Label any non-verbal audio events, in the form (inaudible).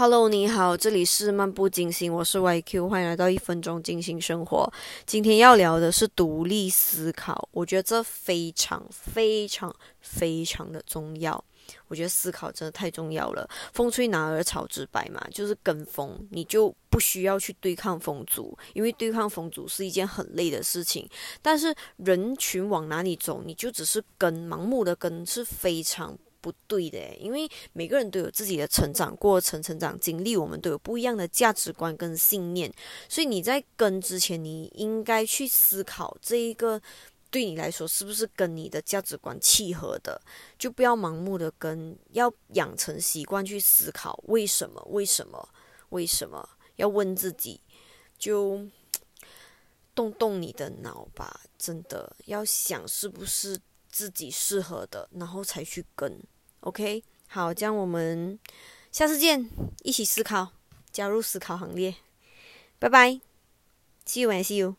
Hello，你好，这里是漫步金星，我是 YQ，欢迎来到一分钟金星生活。今天要聊的是独立思考，我觉得这非常非常非常的重要。我觉得思考真的太重要了。风吹哪儿草直白嘛，就是跟风，你就不需要去对抗风阻，因为对抗风阻是一件很累的事情。但是人群往哪里走，你就只是跟，盲目的跟是非常。不对的，因为每个人都有自己的成长过程、成长经历，我们都有不一样的价值观跟信念，所以你在跟之前，你应该去思考这一个对你来说是不是跟你的价值观契合的，就不要盲目的跟，要养成习惯去思考为什么、为什么、为什么要问自己，就 (tsk) 动动你的脑吧，真的要想是不是。自己适合的，然后才去跟，OK，好，这样我们下次见，一起思考，加入思考行列，拜拜，See you and see you。